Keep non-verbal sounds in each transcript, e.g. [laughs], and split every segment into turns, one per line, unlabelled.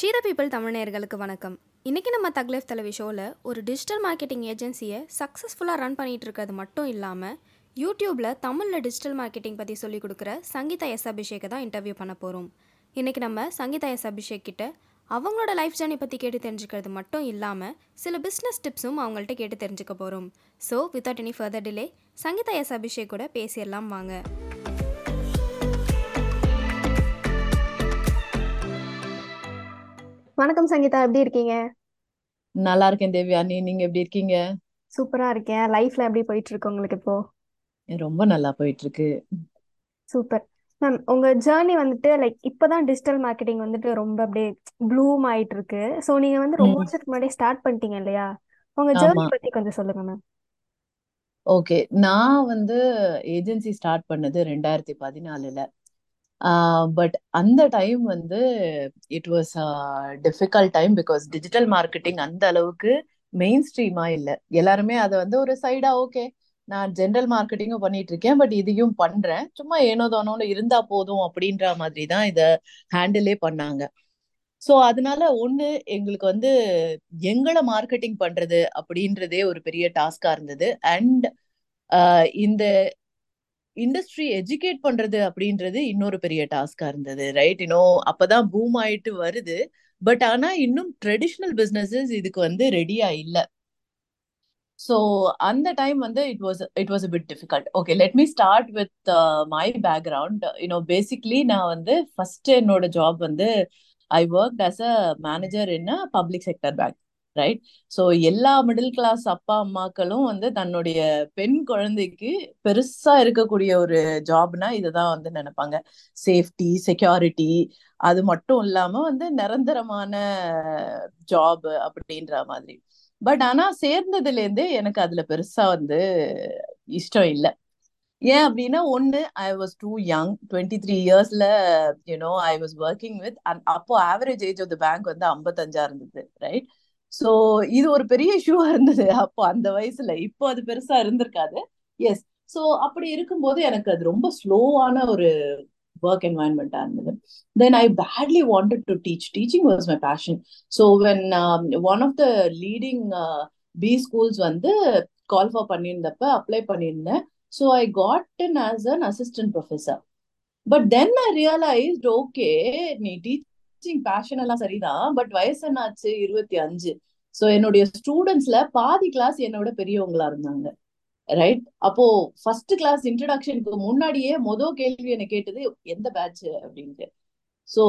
ஷீத people தமிழ்நேயர்களுக்கு வணக்கம். இன்றைக்கி நம்ம தக்லைஃப் தலைவி ஷோவில் ஒரு டிஜிட்டல் மார்க்கெட்டிங் ஏஜென்சியை சக்ஸஸ்ஃபுல்லாக ரன் பண்ணிகிட்டு இருக்கிறது மட்டும் இல்லாமல் யூடியூப்பில் தமிழில் டிஜிட்டல் மார்க்கெட்டிங் பற்றி சொல்லிக் கொடுக்குற சங்கீதா எஸ் அபிஷேக்கை தான் இன்டர்வியூ பண்ண போகிறோம் இன்றைக்கி நம்ம சங்கீதா எஸ் அபிஷேக் கிட்ட அவங்களோட லைஃப் ஜேர்னி பற்றி கேட்டு தெரிஞ்சுக்கிறது மட்டும் இல்லாமல் சில பிஸ்னஸ் டிப்ஸும் அவங்கள்ட்ட கேட்டு தெரிஞ்சுக்க போகிறோம் so without any further delay Sangeetha S Abhishek கூட பேசிடலாம் வாங்க. வணக்கம் சங்கீதா எப்படி இருக்கீங்க?
நல்லா இருக்கேன் தேவ்யானி நீங்க எப்படி இருக்கீங்க?
சூப்பரா இருக்கேன். லைஃப்ல எப்படி போயிட்டு இருக்கு உங்களுக்கு இப்போ?
ரொம்ப நல்லா போயிட்டு இருக்கு
சூப்பர். மேம் உங்க ஜேர்னி வந்துட்டு லைக் இப்பதான் டிஜிட்டல் மார்க்கெட்டிங் வந்துட்டு ரொம்ப அப்படியே ப்ளூம் ஆயிட்டு இருக்கு ஸோ நீங்க வந்து ரொம்ப வருஷத்துக்கு முன்னாடி ஸ்டார்ட் பண்ணிட்டீங்க இல்லையா? உங்க
ஆமா.
ஜேர்னி பத்தி கொஞ்சம் சொல்லுங்க மேம்
ஓகே நான் வந்து ஏஜென்சி ஸ்டார்ட் பண்ணது ரெண்டாயிரத்தி பதினாலுல. பட் அந்த டைம் வந்து it was difficult time because digital marketing அந்த அளவுக்கு மெயின் ஸ்ட்ரீமா இல்லை. எல்லாருமே அதை வந்து ஒரு சைடா ஓகே நான் ஜென்ரல் மார்க்கெட்டிங்கும் பண்ணிட்டு இருக்கேன் பட் இதையும் பண்றேன். சும்மா ஏனோ தானோன்னு இருந்தா போதும் அப்படின்ற மாதிரி தான் இதை ஹேண்டிலே பண்ணாங்க. ஸோ அதனால ஒன்று எங்களுக்கு வந்து எங்களை மார்க்கெட்டிங் பண்றது அப்படின்றதே ஒரு பெரிய டாஸ்கா இருந்தது. அண்ட் இந்த இண்டஸ்ட்ரி எஜுகேட் பண்றது அப்படின்றது இன்னொரு பெரிய டாஸ்கா இருந்தது ரைட் இன்னும் அப்பதான் பூம் ஆயிட்டு வருது. பட் ஆனா இன்னும் ட்ரெடிஷ்னல் பிசினஸஸ் இதுக்கு வந்து ரெடியா இல்ல. ஸோ அந்த டைம் வந்து it was it was bit difficult okay let me start with my background you know basically நான் வந்து ஃபர்ஸ்ட் என்னோட ஜாப் வந்து I work as a manager in a public sector bank right so எல்லா middle class அப்பா அம்மாக்களும் வந்து தன்னுடைய பெண் குழந்தைக்கு பெருசா இருக்கக்கூடிய ஒரு ஜாப்னா இதுதான் வந்து நினைப்பாங்க. சேஃப்டி செக்யூரிட்டி அது மட்டும் இல்லாம வந்து நிரந்தரமான ஜாப் அப்படின்ற மாதிரி. பட் ஆனா சேர்ந்ததுல இருந்தே எனக்கு அதுல பெருசா வந்து இஷ்டம் இல்லை. ஏன் அப்படின்னா ஒன்னு I was too young twenty three இயர்ஸ்ல you know I was working with அப்போ average age of the bank வந்து ஐம்பத்தஞ்சா இருந்தது ரைட் சோ இது ஒரு பெரிய இஷ்யூவா இருந்தது. அப்போ அந்த வயசுல. இப்போ அது பெருசா இருந்திருக்காது. எஸ் ஸோ அப்படி இருக்கும்போது எனக்கு அது ரொம்ப ஸ்லோவான ஒரு ஒர்க் என்வாயன்மெண்டா இருந்தது. Then I badly wanted to teach teaching was my passion so when one of the leading B schools வந்து கால் ஃபார் பண்ணியிருந்தப்ப அப்ளை பண்ணியிருந்தேன். So I got as as an assistant professor but then I realised okay நீ teaching passion எல்லாம் சரிதான் but வயசு என்னாச்சு? இருபத்தி அஞ்சு. ஸோ என்னுடைய ஸ்டூடெண்ட்ஸ்ல பாதி கிளாஸ் என்னோட பெரியவங்களா இருந்தாங்க. ரைட் அப்போ ஃபர்ஸ்ட் கிளாஸ் இன்ட்ரடக்ஷனுக்கு முன்னாடியே மொதல் கேள்வி என்னை கேட்டது எந்த பேட்ச் அப்படின்ட்டு. ஸோ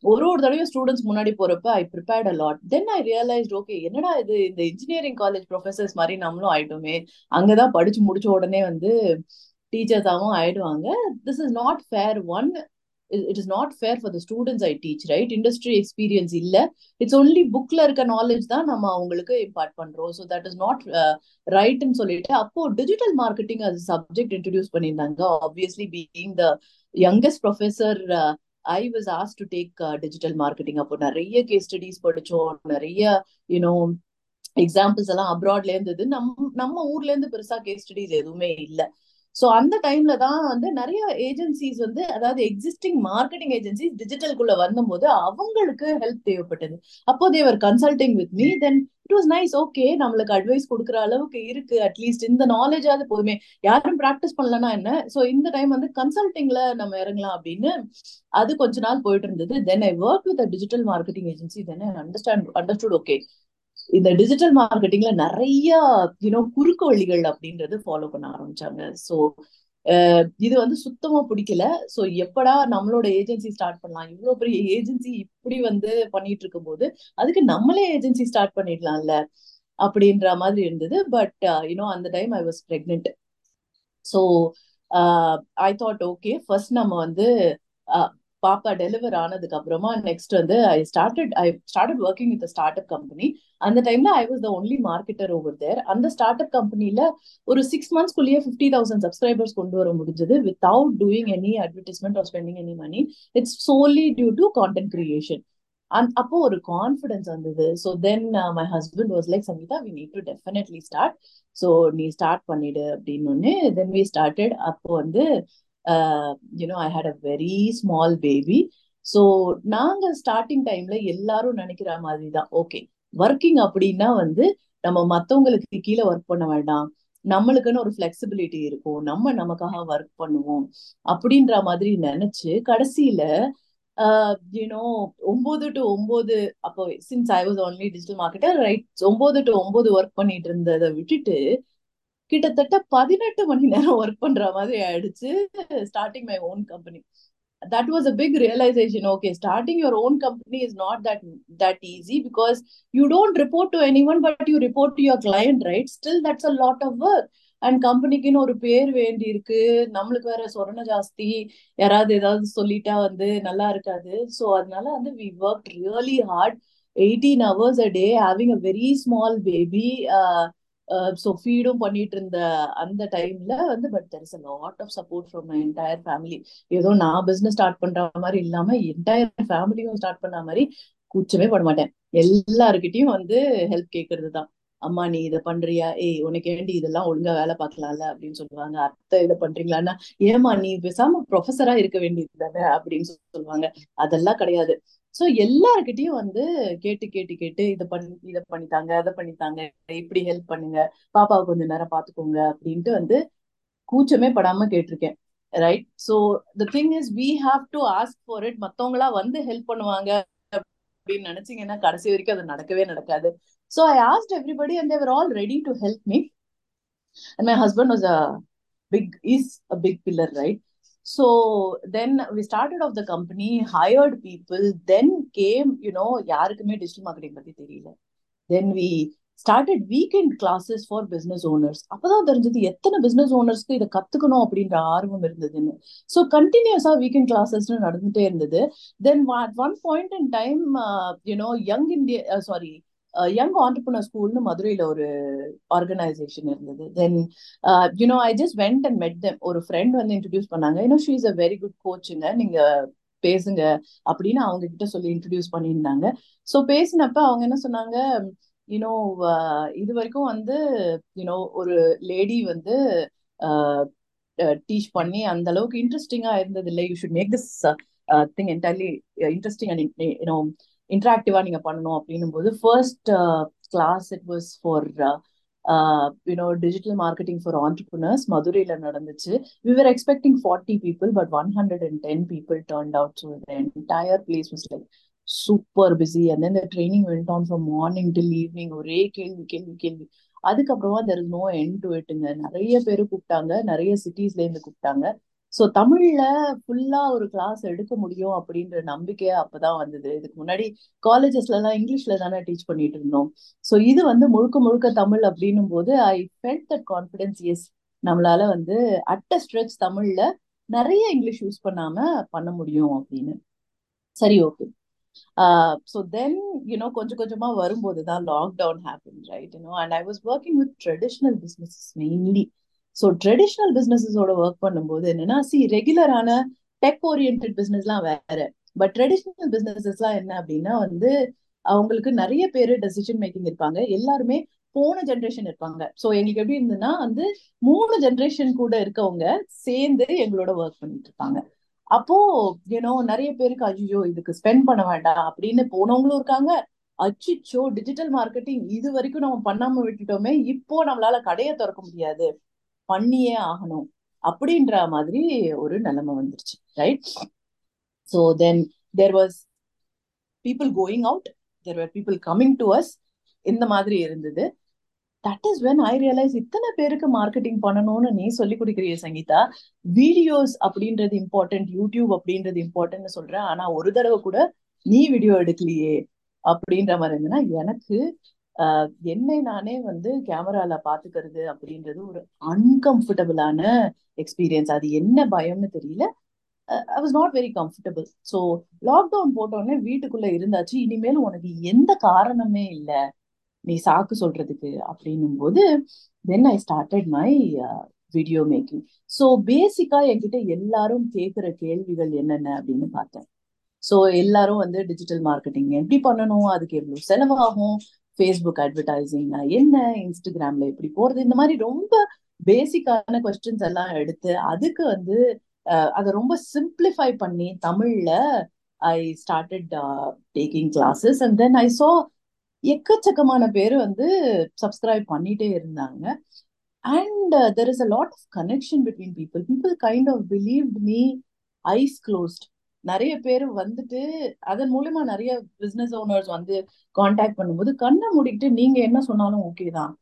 ஒரு ஒரு தடவையும் ஸ்டூடெண்ட்ஸ் முன்னாடி போறப்ப I prepared a lot then I realise okay என்னடா இது? இந்த இன்ஜினியரிங் காலேஜ் ப்ரொஃபசர்ஸ் மாதிரி நம்மளும் ஆயிட்டோமே. அங்கதான் படிச்சு முடிச்ச உடனே வந்து டீச்சர்ஸாவும் ஆயிடுவாங்க. This is not fair one it is not fair for the students I teach right industry experience இல்ல இட்ஸ் ஒன்லி புக்ல இருக்க நாலேஜ் தான் நம்ம அவங்களுக்கு இம்பார்ட் பண்றோம். ஸோ தட் இஸ் நாட் ரைட்னு சொல்லிட்டு அப்போ டிஜிட்டல் மார்க்கெட்டிங் அது சப்ஜெக்ட் இன்ட்ரடியூஸ் பண்ணியிருந்தாங்க. Obviously being the youngest professor I was as to take digital marketing அப்போ நிறைய கேஸ் ஸ்டடிஸ் படிச்சோம். நிறைய யூனோ எக்ஸாம்பிள்ஸ் எல்லாம் அப்ராட்ல இருந்தது. நம் நம்ம ஊர்ல இருந்து பெருசா கேஸ் ஸ்டடிஸ் எதுவுமே இல்லை. ஸோ அந்த டைம்ல தான் வந்து நிறைய ஏஜென்சிஸ் வந்து அதாவது எக்ஸிஸ்டிங் மார்க்கெட்டிங் ஏஜென்சிஸ் டிஜிட்டல்குள்ள வந்தபோது அவங்களுக்கு ஹெல்ப் தேவைப்பட்டது. அப்போ they were consulting with me then it was nice okay நம்மளுக்கு அட்வைஸ் கொடுக்குற அளவுக்கு இருக்கு. அட்லீஸ்ட் இந்த நாலேஜாவது போதுமே. யாரும் ப்ராக்டிஸ் பண்ணலன்னா என்ன? ஸோ இந்த டைம் வந்து கன்சல்டிங்ல நம்ம இறங்கலாம் அப்படின்னு அது கொஞ்ச நாள் போயிட்டு இருந்தது. Then I work with digital marketing agency then I understand understood okay இந்த டிஜிட்டல் மார்க்கெட்டிங்ல நிறைய யூனோ குறுக்கு வழிகள் அப்படின்றது ஃபாலோ பண்ண ஆரம்பிச்சாங்க. ஸோ இது வந்து சுத்தமா பிடிக்கல. ஸோ எப்படா நம்மளோட ஏஜென்சி ஸ்டார்ட் பண்ணலாம்? இவ்வளோ பெரிய ஏஜென்சி இப்படி வந்து பண்ணிட்டு இருக்கும் போது அதுக்கு நம்மளே ஏஜென்சி ஸ்டார்ட் பண்ணிடலாம்ல அப்படின்ற மாதிரி இருந்தது. பட் யூனோ அந்த time I was pregnant so I thought okay first நம்ம வந்து பாப்பா டெலிவர் ஆனதுக்கு அப்புறமா நெக்ஸ்ட் வந்து I started I started working with start up company அந்த டைம்ல I was the only marketer over there அந்த ஸ்டார்ட் அப் கம்பெனில ஒரு சிக்ஸ் மந்த்ஸ்க்குள்ளேயே ஃபிஃப்டி தௌசண்ட் சப்ஸ்கிரைபர்ஸ் கொண்டு வர முடிஞ்சது without doing any advertisement or spending any money it's solely due to content creation அந் அப்போ ஒரு கான்ஃபிடன்ஸ் வந்தது. So then my husband was like Sangeetha we need to definitely start so நீ start பண்ணிடு அப்படின்னு தென் வி ஸ்டார்டட் அப்போ வந்து uh, you know, I had a very small baby. So நாங்க ஸ்டார்டிங் டைம்ல எல்லாரும் நினைக்கிற மாதிரி தான் ஓகே ஒர்க்கிங் அப்படின்னா வந்து நம்ம மத்தவங்களுக்கு கீழே ஒர்க் பண்ண வேண்டாம். நம்மளுக்குன்னு ஒரு ஃபிளெக்சிபிலிட்டி இருக்கும். நம்ம நமக்காக ஒர்க் பண்ணுவோம். அப்படின்ற மாதிரி நினைச்சு கடைசியில யூனோ ஒன்பது டு ஒன்பது அப்போ since I was only digital marketer right ஒன்பது டு ஒன்பது ஒர்க் பண்ணிட்டு இருந்ததை விட்டுட்டு கிட்டத்தட்ட பதினெட்டு மணி நேரம் ஒர்க் பண்ற மாதிரி ஆயிடுச்சு starting my own company that was a big realisation okay starting your own company is not that that easy because you don't report to any one but you report to your client right still that's a lot of work and கம்பெனிக்குன்னு ஒரு பேர் வேண்டி இருக்கு நம்மளுக்கு வேற சொரண ஜாஸ்தி. யாராவது ஏதாவது சொல்லிட்டா வந்து நல்லா இருக்காது. ஸோ அதனால வந்து we work really hard eighteen hours a day having a very small baby so ஃபீடும் பண்ணிட்டு இருந்த அந்த டைம்ல வந்து but there is a lot of support from my entire family ஏதோ நான் பிசினஸ் ஸ்டார்ட் பண்ற மாதிரி இல்லாம என்டையர் ஃபேமிலியும் ஸ்டார்ட் பண்ண மாதிரி கூச்சமே பட மாட்டேன். எல்லாருக்கிட்டையும் வந்து ஹெல்ப் கேட்கறது தான் அம்மா நீ இதை பண்றியா? ஏய் உனக்கு ஏண்டி இதெல்லாம் ஒழுங்கா வேலை பார்க்கலாம்ல? அப்படின்னு சொல்லுவாங்க. அத்தை இதை பண்றீங்களான்னா ஏமா நீ பேசாம ப்ரொஃபஸரா இருக்க வேண்டியது தானே? அப்படின்னு சொல்லுவாங்க. அதெல்லாம் கிடையாது. சோ எல்லாருக்கிட்டையும் வந்து கேட்டு கேட்டு கேட்டு இதை பண்ணி இதை பண்ணித்தாங்க அதை பண்ணித்தாங்க இப்படி ஹெல்ப் பண்ணுங்க பாப்பாவை கொஞ்ச நேரம் பாத்துக்கோங்க அப்படின்ட்டு வந்து கூச்சமே படாம கேட்டிருக்கேன். Right so the thing is we have to ask for it மத்தவங்களா வந்து ஹெல்ப் பண்ணுவாங்க அப்படின்னு நினைச்சீங்கன்னா கடைசி வரைக்கும் அது நடக்கவே நடக்காது. So I asked everybody and they were all ready to help me and my husband was a big is a big pillar right So then we started off the company, hired people, then came, you know, யாருக்குமே digital marketing பத்தி தெரியல. Then we started weekend classes for business owners அப்பதான் தெரிஞ்சது எத்தனை business ஓனர்ஸ்க்கு இதை கத்துக்கணும் அப்படின்ற ஆர்வம் இருந்ததுன்னு. ஸோ கண்டினியூஸா வீக்கெண்ட் கிளாஸஸ்னு நடந்துட்டே இருந்தது. Then one point and time you know young India sorry young entrepreneur ஸ்கூல்னு மதுரையில ஒரு ஆர்கனைசேஷன் இருந்தது. Then you know I just went and met them ஒரு ஃப்ரெண்ட் வந்து இன்ட்ரடியூஸ் பண்ணாங்க. You know she is a very good கோச்சுங்க நீங்க பேசுங்க அப்படின்னு அவங்க கிட்ட சொல்லி இன்ட்ரடியூஸ் பண்ணியிருந்தாங்க. ஸோ பேசினப்ப அவங்க என்ன சொன்னாங்க? யூனோ uh, இது வரைக்கும் வந்து யூனோ ஒரு லேடி வந்து uh, uh, டீச் பண்ணி அந்த அளவுக்கு இன்ட்ரெஸ்டிங்கா இருந்தது இல்லை you should make this thing entirely interesting and you know இன்டராக்டிவா நீங்க பண்ணணும் அப்படின்னும் போது first class it was for you know digital marketing for entrepreneurs மதுரையில நடந்துச்சு. We are expecting forty people but one hundred and ten people turn out so entire place was like super busy and then the training went on from morning till evening ஒரே கேள்வி கேள்வி கேள்வி. அதுக்கப்புறமா there is no end to இட்டுங்க நிறைய பேர் கூப்பிட்டாங்க. நிறைய சிட்டிஸ்ல இருந்து கூப்பிட்டாங்க. ஸோ தமிழ்ல ஃபுல்லா ஒரு கிளாஸ் எடுக்க முடியும் அப்படின்ற நம்பிக்கையே அப்பதான் வந்தது. இதுக்கு முன்னாடி காலேஜஸ்ல எல்லாம் இங்கிலீஷ்ல தானே டீச் பண்ணிட்டு இருந்தோம். ஸோ இது வந்து முழுக்க முழுக்க தமிழ் அப்படின்னும் போது I felt that confidence is நம்மளால வந்து அட்ட ஸ்ட்ரெச் தமிழ்ல நிறைய இங்கிலீஷ் யூஸ் பண்ணாம பண்ண முடியும் அப்படின்னு. சரி ஓகே ஸோ தென் யூனோ கொஞ்சம் கொஞ்சமா வரும்போது தான் lockdown happen right you know and I was working with traditional businesses mainly so traditional பிஸ்னஸஸோட work பண்ணும்போது என்னன்னா சி ரெகுலரான டெக் ஓரியன்ட் பிஸ்னஸ்லாம் வேற. பட் ட்ரெடிஷ்னல் பிஸ்னஸஸ்லாம் என்ன அப்படின்னா வந்து அவங்களுக்கு நிறைய பேர் டெசிஷன் மேக்கிங் இருப்பாங்க. எல்லாருமே போன ஜென்ரேஷன் இருப்பாங்க. ஸோ எங்களுக்கு எப்படி இருந்ததுன்னா வந்து மூணு ஜென்ரேஷன் கூட இருக்கவங்க சேர்ந்து எங்களோட ஒர்க் பண்ணிட்டு இருப்பாங்க. அப்போ ஏனோ நிறைய பேருக்கு அஜிஜோ இதுக்கு ஸ்பெண்ட் பண்ண வேண்டாம் அப்படின்னு போனவங்களும் இருக்காங்க. அச்சிச்சோ டிஜிட்டல் மார்க்கெட்டிங் இது வரைக்கும் நம்ம பண்ணாம விட்டுட்டோமே இப்போ நம்மளால கடையை திறக்க முடியாது. பண்ணியே ஆகணும் அப்படின்ற மாதிரி ஒரு நிலைமை வந்துருச்சு right so then there was people going out there where people coming to us இந்த மாதிரி இருந்தது. That is when I realise இத்தனை பேருக்கு மார்க்கெட்டிங் பண்ணணும்னு நீ சொல்லி கொடுக்குறிய சங்கீதா. வீடியோஸ் அப்படின்றது இம்பார்ட்டன்ட் யூடியூப் அப்படின்றது இம்பார்ட்டன்ட்னு சொல்றேன். ஆனா ஒரு தடவை கூட நீ வீடியோ எடுக்கலையே அப்படின்ற மாதிரி இருந்ததுன்னா எனக்கு என்னை நானே வந்து கேமரால பாத்துக்கிறது அப்படின்றது ஒரு அன்கம்ஃபர்டபுளான எக்ஸ்பீரியன்ஸ் அது என்ன பயம்னு தெரியல. I was not very comfortable so lockdown போட்டோடனே வீட்டுக்குள்ள இருந்தாச்சு. இனிமேல் உனக்கு எந்த காரணமே இல்லை. நீ சாக்கு சொல்றதுக்கு அப்படின்னும் போது then I started my video making so பேசிக்கா என்கிட்ட எல்லாரும் கேட்குற கேள்விகள் என்னென்ன அப்படின்னு பார்த்தேன். ஸோ எல்லாரும் வந்து டிஜிட்டல் மார்க்கெட்டிங் எப்படி பண்ணணும்? அதுக்கு எவ்வளவு செலவாகும்? ஃபேஸ்புக் அட்வர்டைசிங்னா என்ன இன்ஸ்டாகிராம்ல எப்படி போறது இந்த மாதிரி ரொம்ப பேசிக்கான கொஸ்டின்ஸ் எல்லாம் எடுத்து அதுக்கு வந்து அதை ரொம்ப சிம்பிளிஃபை பண்ணி தமிழ்ல I started taking classes and then I saw எக்கச்சக்கமான பேர் வந்து சப்ஸ்கிரைப் பண்ணிட்டே இருந்தாங்க. And there is a lot of connection between people people kind of believe me eyes closed நிறைய பேர் வந்துட்டு அதன் மூலயமா நிறைய பிசினஸ் ஓனர்ஸ் வந்து காண்டாக்ட் பண்ணும்போது கண்ணை மூடிக்கிட்டு நீங்க என்ன சொன்னாலும் ஓகே தான்.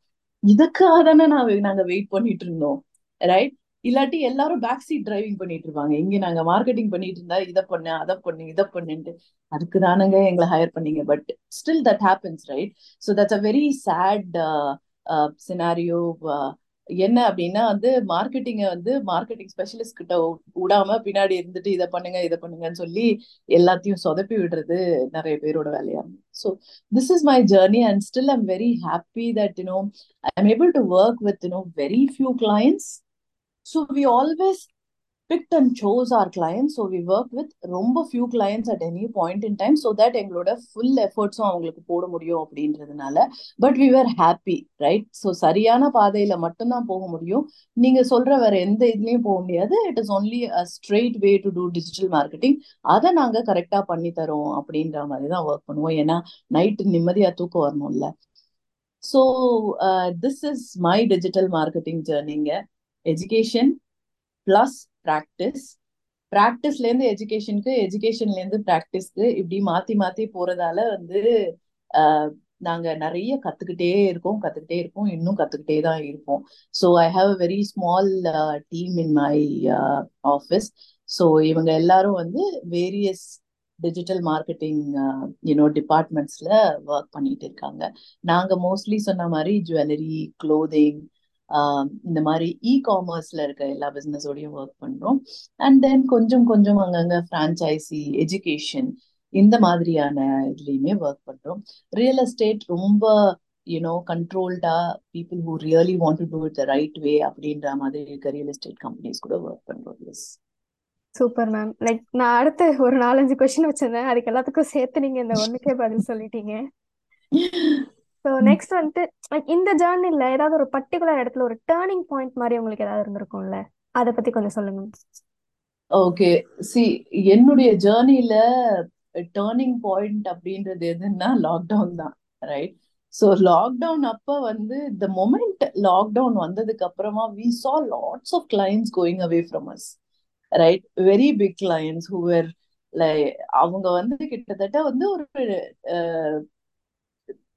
இதுக்காக தானே நான் நாங்க வெயிட் பண்ணிட்டு இருந்தோம் ரைட் இல்லாட்டி எல்லாரும் பேக் சீட் டிரைவிங் பண்ணிட்டு இருப்பாங்க. இங்க நாங்க மார்க்கெட்டிங் பண்ணிட்டு இருந்தா இதை பண்ணு அதை பண்ணு இதை பண்ணுன்ட்டு. அதுக்கு தானுங்க எங்களை ஹையர் பண்ணீங்க. But still that happens right so that's a very sad scenario என்ன அப்படின்னா வந்து மார்க்கெட்டிங்கை வந்து மார்க்கெட்டிங் ஸ்பெஷலிஸ்ட் கிட்ட விடாம பின்னாடி இருந்துட்டு இதை பண்ணுங்க இதை பண்ணுங்கன்னு சொல்லி எல்லாத்தையும் சொதப்பி விடுறது நிறைய பேரோட வேலையா so this is my journey and still I'm very happy that you know I am able to work with you know very few clients so we always picked and chose our clients so we work with ரொம்ப few clients at any point in time so that எங்களோட full எஃபர்ட்ஸும் அவங்களுக்கு போட முடியும் அப்படின்றதுனால. But we are happy right so சரியான பாதையில மட்டும்தான் போக முடியும். நீங்க சொல்ற வேற எந்த இதுலயும் போக முடியாது. It is only a straight way to do digital marketing அதை நாங்க கரெக்டா பண்ணி தரோம் அப்படின்ற மாதிரி தான் ஒர்க் பண்ணுவோம். ஏன்னா நைட்டு நிம்மதியா தூக்கம் வரணும்ல. So this is my digital marketing ஜேர்னிங்க education plus practice ப்ராக்டிஸ்லேருந்து எஜுகேஷனுக்கு எஜுகேஷன்லேருந்து ப்ராக்டிஸ்க்கு இப்படி மாத்தி மாத்தி போறதால வந்து நாங்க நிறைய கத்துக்கிட்டே இருக்கோம் கத்துக்கிட்டே இருக்கோம் இன்னும் கத்துக்கிட்டே தான் இருப்போம். So I have a very small team in my office so இவங்க எல்லாரும் வந்து various digital marketing you know டிபார்ட்மெண்ட்ஸ்ல work பண்ணிட்டு இருக்காங்க. நாங்க மோஸ்ட்லி சொன்ன மாதிரி ஜுவல்லரி க்ளோதிங் இந்த மாதிரி இ காமர்ஸ்ல இருக்க எல்லா பிசினஸோடையும் ஒர்க் பண்றோம். அண்ட் தென் கொஞ்சம் கொஞ்சம் அங்கங்க ஃப்ரான்ச்சைசி எஜுகேஷன் இந்த மாதிரியான இதுலயுமே ஒர்க் பண்றோம். ரியல் எஸ்டேட் ரொம்ப you know கண்ட்ரோல்டா people who really want to do it the right way அப்படின்ற மாதிரி இருக்க ரியல் எஸ்டேட் கம்பெனிஸ் கூட ஒர்க் பண்றோம். எஸ்
சூப்பர் மேம் லைக் நான் அடுத்து ஒரு நாலஞ்சு கொஸ்டின் வச்சிருந்தேன். அதுக்கு எல்லாத்துக்கும் சேர்த்து நீங்க இந்த ஒண்ணுக்கே பதில் சொல்லிட்டீங்க. [laughs] ஸோ நெக்ஸ்ட் வந்துட்டு லைக் இந்த ஜேர்னில ஏதாவது ஒரு பர்டிகுலர் இடத்துல ஒரு டேர்னிங் பாயிண்ட் மாதிரி உங்களுக்கு ஏதாவது இருந்திருக்கும்ல? அதை பத்தி கொஞ்சம் சொல்லுங்க.
ஓகே சி என்னுடைய ஜேர்னில டேர்னிங் பாயிண்ட் அப்படின்றது எதுன்னா லாக்டவுன் தான் ரைட் ஸோ லாக்டவுன் அப்ப வந்து த மொமெண்ட் லாக்டவுன் வந்ததுக்கு அப்புறமா we saw lots of clients going away from us right very big clients who were like அவங்க வந்து கிட்டத்தட்ட வந்து ஒரு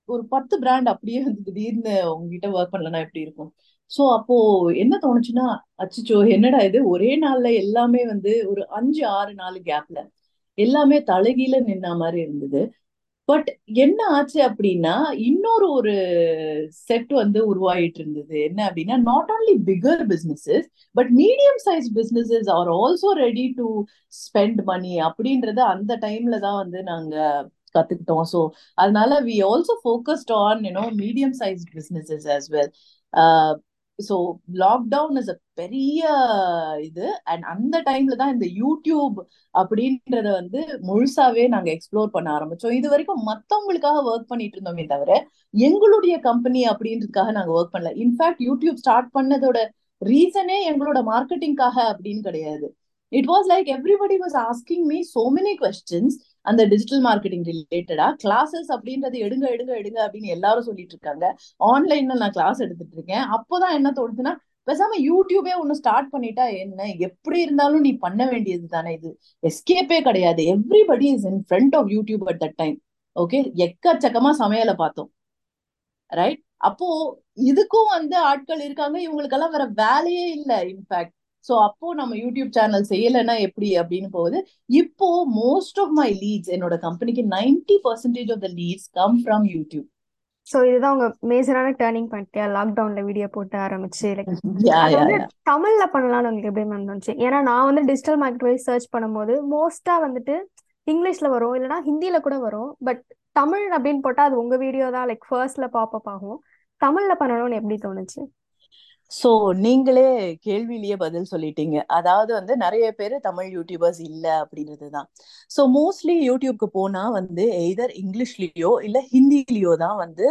ஒரு பத்து பிராண்ட் அப்படியே வந்து திடீர்னு உங்ககிட்ட ஒர்க் பண்ணலன்னா எப்படி இருக்கும்? சோ அப்போ என்ன தோணுச்சுன்னா அச்சுச்சோ என்னடா இது? ஒரே நாள்ல எல்லாமே வந்து ஒரு அஞ்சு ஆறு நாலு கேப்ல எல்லாமே தலைகீழ நின்ன மாதிரி இருந்தது. பட் என்ன ஆச்சு அப்படின்னா இன்னொரு ஒரு செட் வந்து உருவாயிட்டு இருந்தது. என்ன அப்படின்னா not only bigger businesses but medium size businesses are also ready to spend money அப்படின்றத அந்த டைம்ல தான் வந்து நாங்க கத்துக்கிட்டோம். ஸோ அதனால we also focused on you know medium size businesses as well so lockdown is a பெரிய இது. அண்ட் அந்த டைம்ல தான் இந்த யூடியூப் அப்படின்றத வந்து முழுசாவே நாங்க எக்ஸ்ப்ளோர் பண்ண ஆரம்பிச்சோம். இது வரைக்கும் மத்தவங்களுக்காக ஒர்க் பண்ணிட்டு இருந்தோமே தவிர எங்களுடைய கம்பெனி அப்படின்றதுக்காக நாங்க ஒர்க் பண்ணல. இன்ஃபேக்ட் யூடியூப் ஸ்டார்ட் பண்ணதோட ரீசனே எங்களோட மார்க்கெட்டிங்காக அப்படின்னு கிடையாது. It was like everybody was asking me so many questions அந்த டிஜிட்டல் மார்க்கெட்டிங் ரிலேட்டடா கிளாஸஸ் அப்படின்றது எடுங்க எடுங்க எடுங்க அப்படின்னு எல்லாரும் சொல்லிட்டு இருக்காங்க. ஆன்லைன்ல நான் கிளாஸ் எடுத்துட்டு இருக்கேன். அப்போதான் என்ன தோணுதுன்னா பேசாம யூடியூபே ஒன்னு ஸ்டார்ட் பண்ணிட்டா என்ன? எப்படி இருந்தாலும் நீ பண்ண வேண்டியது தானே இது. எஸ்கேப்பே கிடையாது. Everybody is in front of YouTube at that time okay எக்கச்சக்கமா சமையலை பார்த்தோம். ரைட் அப்போ இதுக்கும் வந்து ஆட்கள் இருக்காங்க. இவங்களுக்கெல்லாம் வேற வேலையே இல்லை இன்ஃபேக்ட் ஸோ அப்போ நம்ம யூடியூப் சேனல் செய்யலைன்னா எப்படி அப்படின்னு போகுது? இப்போ மோஸ்ட் ஆஃப் மை லீட்ஸ் என்னோட கம்பெனிக்கு ninety percentage of the leads come from YouTube
so இதுதான் உங்க மேஜரான டேர்னிங் பாயிண்ட் லாக்டவுன்ல வீடியோ போட்டு ஆரம்பிச்சு
யா
தமிழ்ல பண்ணலாம்னு உங்களுக்கு எப்படி மேம் தோணுச்சு? ஏன்னா நான் வந்து டிஜிட்டல் மார்க்கெட் வைஸ் சர்ச் பண்ணும்போது மோஸ்டா வந்துட்டு இங்கிலீஷ்ல வரும் இல்லைன்னா ஹிந்தியில கூட வரும். பட் தமிழ் அப்படின்னு போட்டா அது உங்க வீடியோ தான் லைக் ஃபர்ஸ்ட்ல பாப்அப் ஆகும். தமிழ்ல பண்ணணும்னு எப்படி தோணுச்சு?
சோ நீங்களே கேள்வியிலேயே பதில் சொல்லிட்டீங்க. அதாவது வந்து நிறைய பேர் தமிழ் யூடியூபர்ஸ் இல்ல அப்படின்றது தான். ஸோ மோஸ்ட்லி யூடியூப்க்கு போனா வந்து எய்தர் இங்கிலீஷ்லயோ இல்ல ஹிந்திலேயோ தான் வந்து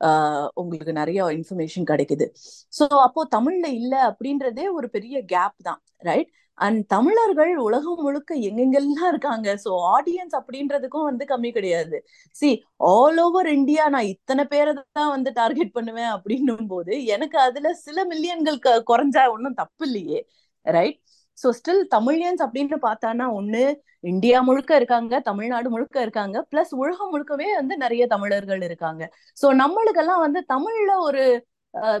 ஆஹ் உங்களுக்கு நிறைய இன்ஃபர்மேஷன் கிடைக்குது. ஸோ அப்போ தமிழ்ல இல்ல அப்படின்றதே ஒரு பெரிய கேப் தான் ரைட் அண்ட் தமிழர்கள் உலகம் முழுக்க எங்கெங்கெல்லாம் இருக்காங்க? ஸோ ஆடியன்ஸ் அப்படின்றதுக்கும் வந்து கம்மி கிடையாது. சி ஆல் ஓவர் இந்தியா நான் இத்தனை பேரை தான் வந்து டார்கெட் பண்ணுவேன் அப்படின்னும் போது எனக்கு அதுல சில மில்லியன்கள் குறைஞ்சா ஒன்றும் தப்பு இல்லையே ரைட் ஸோ ஸ்டில் தமிழியன்ஸ் அப்படின்னு பார்த்தானா ஒண்ணு இந்தியா முழுக்க இருக்காங்க தமிழ்நாடு முழுக்க இருக்காங்க பிளஸ் உலகம் முழுக்கவே வந்து நிறைய தமிழர்கள் இருக்காங்க. ஸோ நம்மளுக்கெல்லாம் வந்து தமிழ்ல ஒரு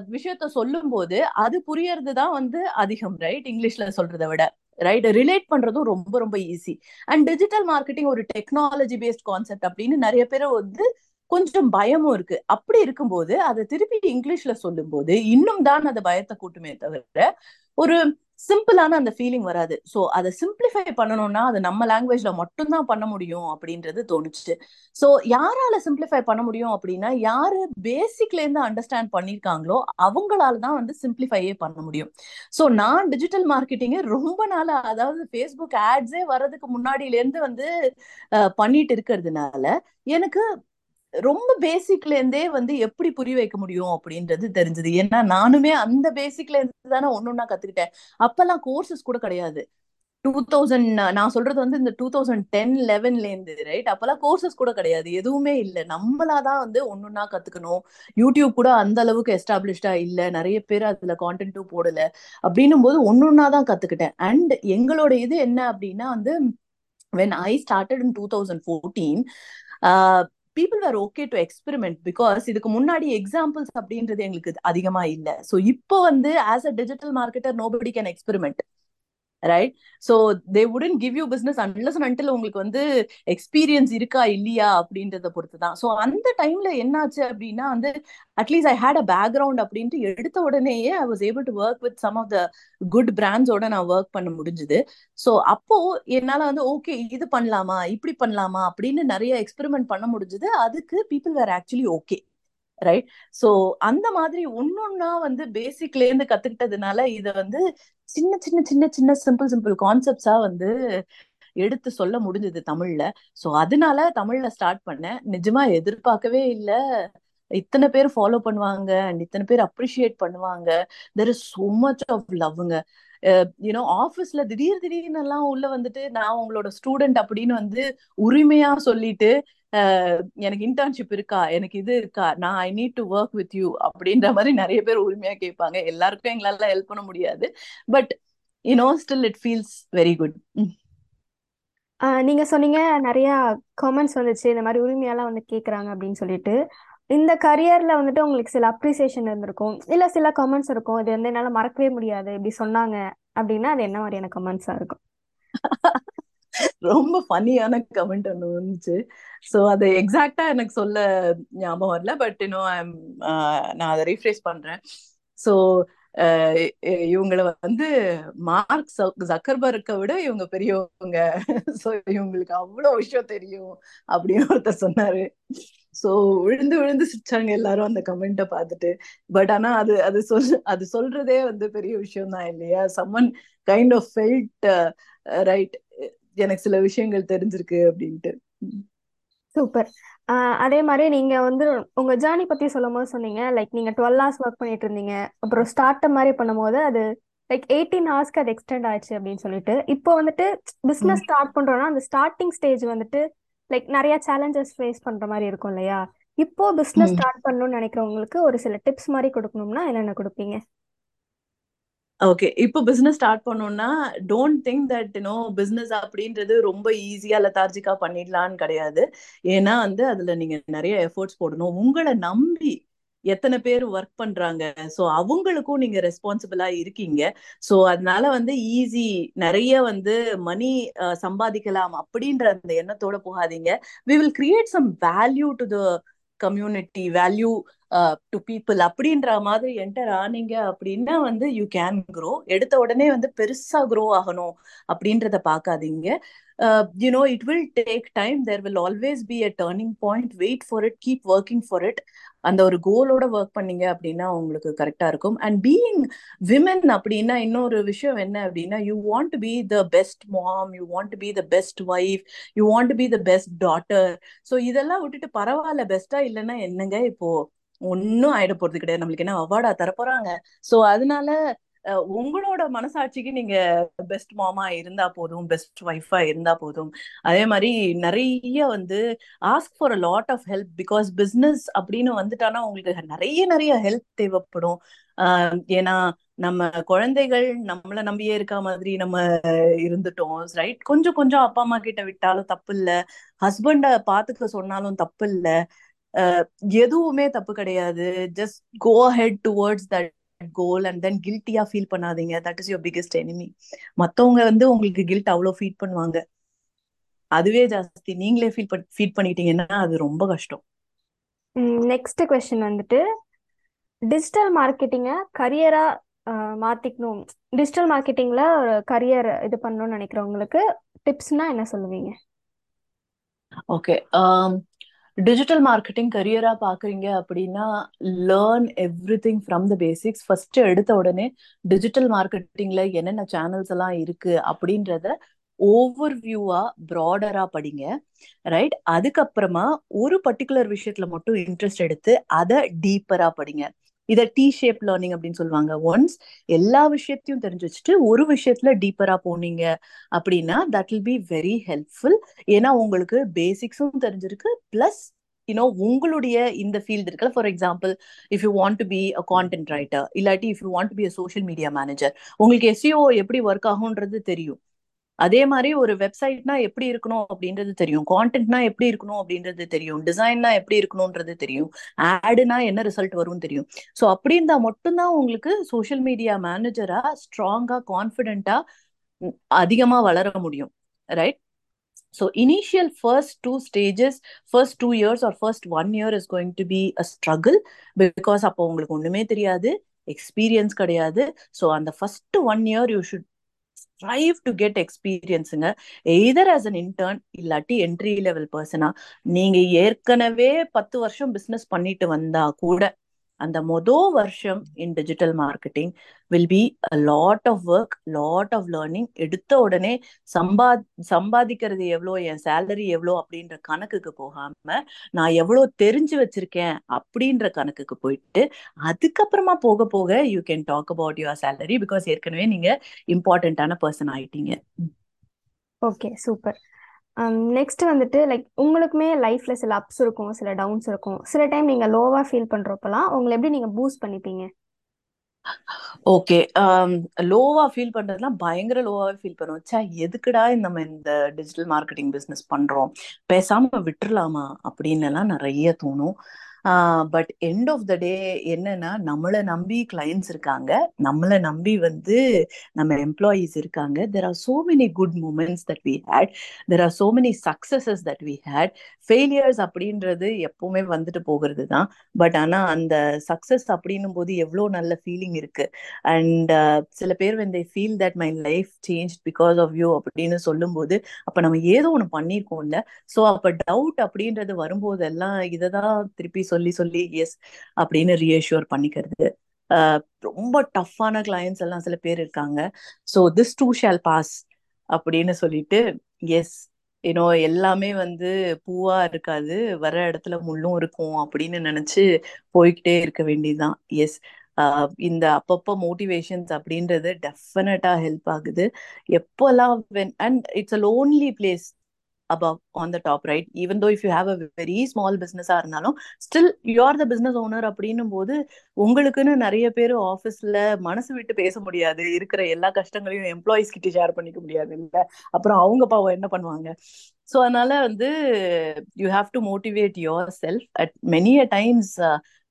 விஷயத்த சொல்லும் போது அது புரியறது தான் வந்து அதிகம் ரைட் இங்கிலீஷ்ல சொல்றதை விட ரைட் ரிலேட் பண்றதும் ரொம்ப ரொம்ப ஈஸி அண்ட் டிஜிட்டல் மார்க்கெட்டிங் ஒரு டெக்னாலஜி பேஸ்ட் கான்செப்ட் அப்படின்னு நிறைய பேர் வந்து கொஞ்சம் பயமும் இருக்கு. அப்படி இருக்கும்போது அதை திருப்பி இங்கிலீஷ்ல சொல்லும் போது இன்னும் தான் அது பயத்தை கூட்டுமே தவிர ஒரு சிம்பிளான அந்த ஃபீலிங் வராது. ஸோ அதை சிம்பிளிஃபை பண்ணணும்னா அது நம்ம லாங்குவேஜ்ல மட்டும்தான் பண்ண முடியும் அப்படின்றது தோணுச்சு. ஸோ யாரால சிம்பிளிஃபை பண்ண முடியும் அப்படின்னா யாரு பேசிக்லேருந்து அண்டர்ஸ்டாண்ட் பண்ணியிருக்காங்களோ அவங்களால தான் வந்து சிம்பிளிஃபையே பண்ண முடியும். ஸோ நான் டிஜிட்டல் மார்க்கெட்டிங்க ரொம்ப நாளா அதாவது ஃபேஸ்புக் ஆட்ஸே வர்றதுக்கு முன்னாடியிலேருந்து வந்து பண்ணிட்டு இருக்கிறதுனால எனக்கு ரொம்ப பேசிக்ல இருந்தே வந்து எப்படி புரிய வைக்க முடியும் அப்படின்றது தெரிஞ்சது. ஏன்னா நானுமே அந்த பேசிக்ல இருந்து தானே ஒன்னு ஒன்னா கத்துக்கிட்டேன். அப்பெல்லாம் கோர்சஸ் கூட கிடையாது. டூ தௌசண்ட் நான் சொல்றது வந்து இந்த டூ தௌசண்ட் டென் லெவன்ல இருந்து ரைட் அப்பெல்லாம் கோர்சஸ் கூட கிடையாது. எதுவுமே இல்லை. நம்மளாதான் வந்து ஒன்னொன்னா கத்துக்கணும். யூடியூப் கூட அந்த அளவுக்கு எஸ்டாப்ளிஷ்டா இல்ல. நிறைய பேர் அதுல கான்டென்ட்டும் போடல. அப்படின்னும் போது ஒன்னொன்னா தான் கத்துக்கிட்டேன். அண்ட் எங்களோட இது என்ன அப்படின்னா வந்து when I started in two thousand fourteen people are okay to experiment because இதுக்கு முன்னாடி எக்ஸாம்பிள்ஸ் அப்படின்றது எங்களுக்கு அதிகமா இல்லை. ஸோ இப்போ வந்து as a digital marketer nobody can experiment right so they உடன் give you business unless until உங்களுக்கு வந்து எக்ஸ்பீரியன்ஸ் இருக்கா இல்லையா அப்படின்றத பொறுத்து தான் ஸோ அந்த டைம்ல என்னாச்சு அப்படின்னா வந்து at least I hate a background அப்படின்ட்டு எடுத்த உடனேயே I was able to work with some of the good பிராண்ட்ஸோட நான் ஒர்க் பண்ண முடிஞ்சுது. ஸோ அப்போ என்னால வந்து ஓகே இது பண்ணலாமா இப்படி பண்ணலாமா அப்படின்னு நிறைய எக்ஸ்பெரிமெண்ட் பண்ண முடிஞ்சது. அதுக்கு people were actually okay right so அந்த மாதிரி ஒன்னொன்னா வந்து பேசிக்ல இருந்து கத்துக்கிட்டதுனால இத வந்து சின்ன சின்ன சின்ன சின்ன சிம்பிள் சிம்பிள் கான்செப்ட்ஸா வந்து எடுத்து சொல்ல முடிஞ்சது தமிழ்ல. சோ அதனால தமிழ்ல ஸ்டார்ட் பண்ணேன். நிஜமா எதிர்பார்க்கவே இல்லை. இத்தனை பேர் ஃபாலோ பண்ணுவாங்க அண்ட் இத்தனை பேர் அப்ரிஷியேட் பண்ணுவாங்க. There is so much of லவ்ங்க you know ஆஃபீஸ்ல திடீர் திடீர்னு எல்லாம் உள்ள வந்துட்டு நான் உங்களோட ஸ்டூடெண்ட் அப்படின்னு வந்து உரிமையா சொல்லிட்டு எனக்கு இன்டர்ன்ஷிப் இருக்கா? எனக்கு இது இருக்கா? நான் I need to work with you அப்படின்ற மாதிரி நிறைய பேர் உரிமையா கேட்பாங்க. எல்லாருக்கும் எங்களால ஹெல்ப் பண்ண முடியாது. But you know still it feels very good
நீங்க சொன்னீங்க நிறைய கமெண்ட்ஸ் வந்துச்சு. இந்த மாதிரி உரிமையெல்லாம் வந்து கேட்குறாங்க அப்படின்னு சொல்லிட்டு. இந்த கரியர்ல வந்துட்டு உங்களுக்கு சில அப்ரிசியேஷன் இருந்திருக்கும். இல்ல சில கமெண்ட்ஸ் இருக்கும். இது வந்து என்னால மறக்கவே முடியாது. இப்படி சொன்னாங்க அப்படின்னா அது என்ன மாதிரியான கமெண்ட்ஸா இருக்கும்? [laughs]
ரொம்ப ஃபன்னியான கமெண்ட் ஒன்று வந்துச்சு. ஸோ அதை எக்ஸாக்டா எனக்கு சொல்ல ஞாபகம் வரல பட் இன்னும் uh, நான் அதை ரீஃப்ரேஸ் பண்றேன். ஸோ uh, இவங்களை வந்து மார்க் ஜக்கர்பர்க்கை விட இவங்க பெரியவங்க. ஸோ இவங்களுக்கு அவ்வளோ விஷயம் தெரியும் அப்படின்னு ஒருத்தர் சொன்னாரு. ஸோ விழுந்து விழுந்து சிரிச்சாங்க எல்லாரும் அந்த கமெண்ட்டை பார்த்துட்டு. பட் ஆனா அது அது சொல் அது சொல்றதே வந்து பெரிய விஷயம் தான் இல்லையா some kind of felt right எனக்கு சில விஷயங்கள் தெரிஞ்சிருக்கு அப்படின்ட்டு.
சூப்பர். அதே மாதிரி நீங்க வந்து உங்க ஜேர்னி பத்தி சொல்லும் போது சொன்னீங்க லைக் நீங்க டுவெல் ஹவர்ஸ் ஒர்க் பண்ணிட்டு இருந்தீங்க அப்புறம் ஸ்டார்ட் மாதிரி பண்ணும்போது அது லைக் எயிட்டீன் ஹவர்ஸ்க்கு அது எக்ஸ்டெண்ட் ஆயிடுச்சு அப்படின்னு சொல்லிட்டு. இப்போ வந்துட்டு பிசினஸ் ஸ்டார்ட் பண்றோம்னா அந்த ஸ்டார்டிங் ஸ்டேஜ் வந்துட்டு லைக் நிறைய சேலஞ்சஸ் ஃபேஸ் பண்ற மாதிரி இருக்கும் இல்லையா? இப்போ பிசினஸ் ஸ்டார்ட் பண்ணணும்னு நினைக்கிறவங்களுக்கு ஒரு சில டிப்ஸ் மாதிரி கொடுக்கணும்னா என்னென்ன கொடுப்பீங்க?
ஓகே இப்போ பிசினஸ் ஸ்டார்ட் பண்ணோம்னா don't think that you know business அப்படின்றது ரொம்ப ஈஸியா லெத்தார்ஜிக்கா பண்ணிடலான்னு கிடையாது. ஏன்னா வந்து அதுல நீங்க நிறைய எஃபோர்ட்ஸ் போடணும். உங்களை நம்பி எத்தனை பேர் ஒர்க் பண்றாங்க? ஸோ அவங்களுக்கும் நீங்க ரெஸ்பான்சிபிளா இருக்கீங்க. ஸோ அதனால வந்து ஈஸி நிறைய வந்து மணி சம்பாதிக்கலாம் அப்படின்ற அந்த எண்ணத்தோட போகாதீங்க. We will create some value to the community value to people அப்படின்ற மாதிரி என்டர் ஆனீங்க அப்படின்னா வந்து யூ கேன் க்ரோ எடுத்த உடனே வந்து பெருசா க்ரோ ஆகணும் அப்படின்றத பார்க்காதீங்க. You know it will take time there will always be a turning point wait for it keep working for it அந்த ஒரு கோலோட ஒர்க் பண்ணீங்க அப்படின்னா உங்களுக்கு கரெக்டா இருக்கும். அண்ட் பீயிங் விமன் அப்படின்னா இன்னொரு விஷயம் என்ன அப்படின்னா you want be the best mom you want be the best wife you want be the best daughter so இதெல்லாம் விட்டுட்டு பரவாயில்ல பெஸ்டா இல்லைன்னா என்னங்க இப்போ? ஒன்னும் ஆயிட போறது கிடையாது. நம்மளுக்கு என்ன அவார்டா தரப்போறாங்க? சோ அதனால உங்களோட மனசாட்சிக்கு நீங்க பெஸ்ட் மாமா இருந்தா போதும் பெஸ்ட் ஒய்ஃபா இருந்தா போதும். அதே மாதிரி நிறைய வந்து ask for a lot of help because business அப்படின்னு வந்துட்டானா உங்களுக்கு நிறைய நிறைய ஹெல்ப் தேவைப்படும். ஆஹ் ஏன்னா நம்ம குழந்தைகள் நம்மள நம்பியே இருக்க மாதிரி நம்ம இருந்துட்டோம் ரைட் கொஞ்சம் கொஞ்சம் அப்பா அம்மா கிட்ட விட்டாலும் தப்பு இல்ல ஹஸ்பண்ட பாத்துக்க சொன்னாலும் தப்பு இல்ல எதுவுமே தப்பு கிடையாது. Just go head towards that goal and then கில்ட்டியா feel பண்ணாதீங்க. That is your biggest enemy மத்தவங்க வந்து உங்களுக்கு கில்ட் அவ்வளோ ஃபீல் பண்ணுவாங்க. அதுவே ஜாஸ்தி. நீங்களே ஃபீல் ஃபீல் பண்ணிட்டீங்கன்னா அது ரொம்ப கஷ்டம்.
நெக்ஸ்ட் கொஸ்டின் வந்துட்டு டிஜிட்டல் மார்க்கெட்டிங்கை கரியரா மாத்திக்கணும். டிஜிட்டல் மார்க்கெட்டிங்ல ஒரு கரியர் இது பண்ணணும்னு நினைக்கிறவங்களுக்கு டிப்ஸ்னா என்ன சொல்லுவீங்க?
ஓகே டிஜிட்டல் மார்க்கெட்டிங் கரியரா பாக்குறீங்க அப்படின்னா learn everything from the basics first எடுத்த உடனே டிஜிட்டல் மார்க்கெட்டிங்ல என்னென்ன சேனல்ஸ் எல்லாம் இருக்கு அப்படின்றத ஓவர் வியூவா ப்ராடரா படிங்க. ரைட் அதுக்கப்புறமா ஒரு பர்டிகுலர் விஷயத்துல மட்டும் இன்ட்ரெஸ்ட் எடுத்து அதை டீப்பரா படிங்க. இதை டி ஷேப் லேர்னிங் அப்படின்னு சொல்லுவாங்க. ஒன்ஸ் எல்லா விஷயத்தையும் தெரிஞ்சு வச்சுட்டு ஒரு விஷயத்துல டீப்பரா போனீங்க அப்படின்னா that will be very helpful ஏன்னா உங்களுக்கு பேசிக்ஸும் தெரிஞ்சிருக்கு. பிளஸ் யூனோ உங்களுடைய இந்த ஃபீல்டு இருக்குல்ல. For example if you want to be a content writer இல்லாட்டி if you want to be a social media manager உங்களுக்கு எஸ்இஓ எப்படி ஒர்க் ஆகும்ன்றது தெரியும். அதே மாதிரி ஒரு வெப்சைட்னா எப்படி இருக்கணும் அப்படின்றது தெரியும். கான்டென்ட்னா எப்படி இருக்கணும் அப்படின்றது தெரியும். டிசைன்னா எப்படி இருக்கணும்ன்றது தெரியும். ஆடுனா என்ன ரிசல்ட் வரும் தெரியும். ஸோ அப்படி இருந்தா மட்டும்தான் உங்களுக்கு சோஷியல் மீடியா மேனேஜரா ஸ்ட்ராங்கா கான்ஃபிடென்ட்டா அதிகமா வளர முடியும். Right so initial first two stages first two years or first one year is going to be a struggle because அப்போ உங்களுக்கு ஒண்ணுமே தெரியாது. எக்ஸ்பீரியன்ஸ் கிடையாது. ஸோ அந்த first one year you should strive to get எக்ஸ்பீரியன்ஸுங்க either as an intern இல்லாட்டி entry level பர்சனா நீங்க ஏற்கனவே பத்து வருஷம் பிசினஸ் பண்ணிட்டு வந்தா கூட அந்த மொதல் வருஷம் in digital marketing will be a lot of work lot of learning எடுத்த உடனே சம்பா சம்பாதிக்கிறது எவ்வளோ என் சேலரி எவ்வளோ அப்படின்ற கணக்குக்கு போகாம நான் எவ்வளோ தெரிஞ்சு வச்சிருக்கேன் அப்படின்ற கணக்குக்கு போயிட்டு அதுக்கப்புறமா போக போக you can talk about your salary because ஏற்கனவே நீங்க இம்பார்ட்டன்டான பர்சன் ஆயிட்டீங்க.
ஓகே சூப்பர் Um, நெக்ஸ்ட் வந்துட்டு லைக் உங்களுக்குமே லைஃப்ல சில அப்ஸ் இருக்கும் சில டவுன்ஸ் இருக்கும். சில டைம் நீங்க லோவா ஃபீல் பண்றப்பலாம் உங்களை எப்படி நீங்க பூஸ்ட் பண்ணிப்பீங்க?
ஓகே லோவா ஃபீல் பண்றதுலாம் பயங்கர லோவாவே ஃபீல் பண்ணுவோம் சே எதுக்குடா நம்ம இந்த டிஜிட்டல் மார்க்கெட்டிங் பிசினஸ் பண்றோம்? பேசாம விட்டுறலாமா? அப்படின்னு எல்லாம் நிறைய தோணும். But end of the day என்னன்னா நம்மளை நம்பி கிளைண்ட்ஸ் இருக்காங்க. நம்மளை நம்பி வந்து நம்ம எம்ப்ளாயீஸ் இருக்காங்க. There are so many good moments that we had there are so many successes that we had failures அப்படின்றது எப்பவுமே வந்துட்டு போகிறது தான். பட் ஆனா அந்த சக்சஸ் அப்படின்னும் போது எவ்வளோ நல்ல ஃபீலிங் இருக்கு. அண்ட் சில பேர் வந்து feel that my life change because of you அப்படின்னு சொல்லும்போது அப்ப நம்ம ஏதோ ஒன்று பண்ணியிருக்கோம்ல ஸோ அப்ப டவுட் அப்படின்றது வரும்போதெல்லாம் இதை தான் திருப்பி சொல்லி சொல்லி எஸ் அப்படின்னு ரீஅஷ்யூர் பண்ணிக்கிறது. ரொம்ப டஃப்பான கிளையன்ஸ் எல்லாம் சில பேர் இருக்காங்க. So this too shall pass அப்படின்னு சொல்லிட்டு எஸ் ஏன்னோ எல்லாமே வந்து பூவா இருக்காது. வர இடத்துல முள்ளும் இருக்கும் அப்படின்னு நினைச்சு போய்கிட்டே இருக்க வேண்டியதுதான். எஸ் இந்த அப்பப்போ மோட்டிவேஷன்ஸ் அப்படின்றது டெஃபினட்டா ஹெல்ப் ஆகுது. எப்போல்லாம் when and it's a lonely place above on the top right? Even though if you have a very small business ஆ இருந்தாலும் still you are the business owner அப்படின்னும் போது உங்களுக்குன்னு நிறைய பேர் ஆஃபீஸ்ல மனசு விட்டு பேச முடியாது. இருக்கிற எல்லா கஷ்டங்களையும் எம்ப்ளாயிஸ் கிட்ட ஷேர் பண்ணிக்க முடியாது இல்ல? அப்புறம் அவங்க பாவம் என்ன பண்ணுவாங்க? ஸோ அதனால வந்து you have to motivate yourself at many a times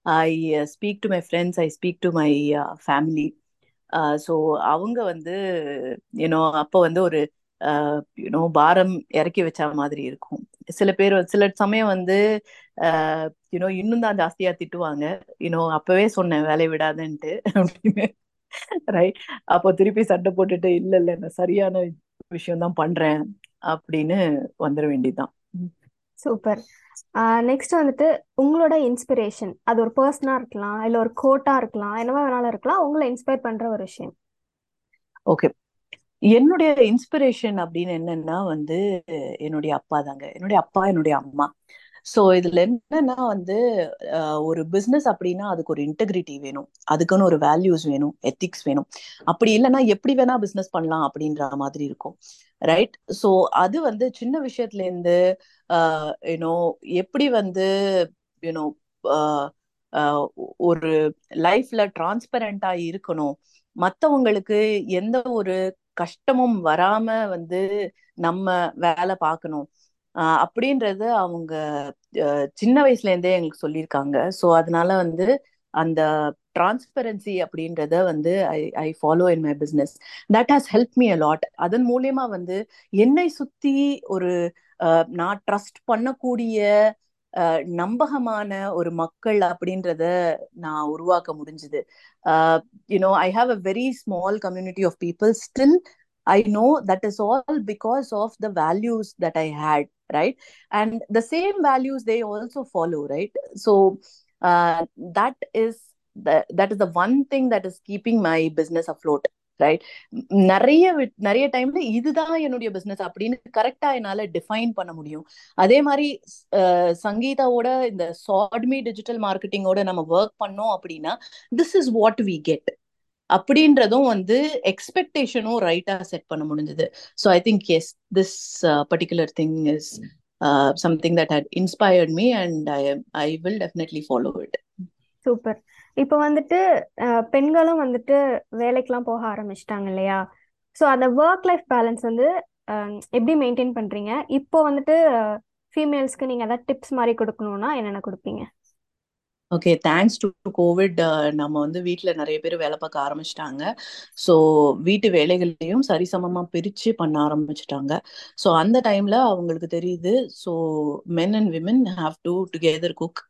I speak to my friends I speak to my family so அவங்க வந்து ஏன்னோ அப்போ வந்து ஒரு யூனோ பாரம் இறக்கி வச்ச மாதிரி இருக்கும். சில பேர் சில சமயம் வந்து யூனோ இன்னும் தான் ஜாஸ்தியா திட்டுவாங்க. யூனோ அப்பவே சொன்னேன் வேலையை விடாதன்ட்டு அப்படின்னு. ரைட் அப்போ திருப்பி சண்டை போட்டுட்டு இல்ல இல்ல நான் சரியான விஷயம் தான் பண்றேன் அப்படின்னு வந்துட வேண்டியதுதான்.
சூப்பர். நெக்ஸ்ட் வந்துட்டு உங்களோட இன்ஸ்பிரேஷன். அது ஒரு பர்சனா இருக்கலாம் இல்ல ஒரு கோட்டா இருக்கலாம் என்னவா வேணாலும் இருக்கலாம் உங்களை இன்ஸ்பயர் பண்ற ஒரு விஷயம்.
ஓகே. என்னுடைய இன்ஸ்பிரேஷன் அப்படின்னு என்னன்னா வந்து என்னுடைய அப்பா தாங்க. என்னுடைய அப்பா என்னுடைய அம்மா. ஸோ இதுல என்னன்னா வந்து ஒரு பிசினஸ் அப்படின்னா அதுக்கு ஒரு இன்டெகிரிட்டி வேணும். அதுக்குன்னு ஒரு வேல்யூஸ் வேணும். எத்திக்ஸ் வேணும். அப்படி இல்லைன்னா எப்படி வேணா பிசினஸ் பண்ணலாம் அப்படின்ற மாதிரி இருக்கும். ரைட் ஸோ அது வந்து சின்ன விஷயத்துல இருந்து யூனோ எப்படி வந்து யூனோ ஒரு லைஃப்ல டிரான்ஸ்பரண்டா இருக்கணும். மத்தவங்களுக்கு எந்த ஒரு கஷ்டமும் வராம வந்து நம்ம வேலை பார்க்கணும். அப்படின்றது அவங்க அஹ், சின்ன வயசுல இருந்தே எங்களுக்கு சொல்லியிருக்காங்க. ஸோ அதனால வந்து அந்த டிரான்ஸ்பரன்சி அப்படின்றத வந்து I I follow in my business that has help me a lot அதன் மூலியமா வந்து என்னை சுத்தி ஒரு அஹ், நான் ட்ரஸ்ட் பண்ணக்கூடிய நம்பகமான ஒரு மக்கள் அப்படின்றத நான் உருவாக்க முடிஞ்சுது you know I have a very small community of people still I know that is all because of the values that I had, right? And the same values they also follow, right? So uh, that is the that is the one thing that is keeping my business afloat, right நிறைய நிறைய டைம்ல இதுதான் என்னுடைய business அப்படின்னு கரெக்டா என்னால define பண்ண முடியும். அதே மாதிரி சங்கீதாவோட இந்த சாட்மி டிஜிட்டல் மார்க்கெட்டிங்கோட நம்ம ஒர்க் பண்ணோம் அப்படின்னா this is what we get அப்படின்றதும் வந்து எக்ஸ்பெக்டேஷனும் ரைட்டா செட் பண்ண முடிஞ்சது. So I think as this particular thing is something that had inspired me and I I will definitely follow it
super இப்போ வந்துட்டு பெண்களும் வந்துட்டு வேலைக்கெல்லாம் போக ஆரம்பிச்சிட்டாங்க இல்லையா? ஸோ அந்த ஒர்க் லைஃப் பேலன்ஸ் வந்து எப்படி மெயின்டைன் பண்றீங்க? இப்போ வந்துட்டு ஃபீமேல்ஸ்க்கு நீங்க ஏதாவது டிப்ஸ் மாதிரி கொடுக்கணும்னா என்னென்ன கொடுப்பீங்க?
ஓகே தேங்க்ஸ் டு கோவிட் நம்ம வந்து வீட்டில் நிறைய பேர் வேலை பார்க்க ஆரம்பிச்சிட்டாங்க. ஸோ வீட்டு வேலைகளையும் சரிசமமாக பிரித்து பண்ண ஆரம்பிச்சிட்டாங்க. ஸோ அந்த டைமில் அவங்களுக்கு தெரியுது. So men and women have to together cook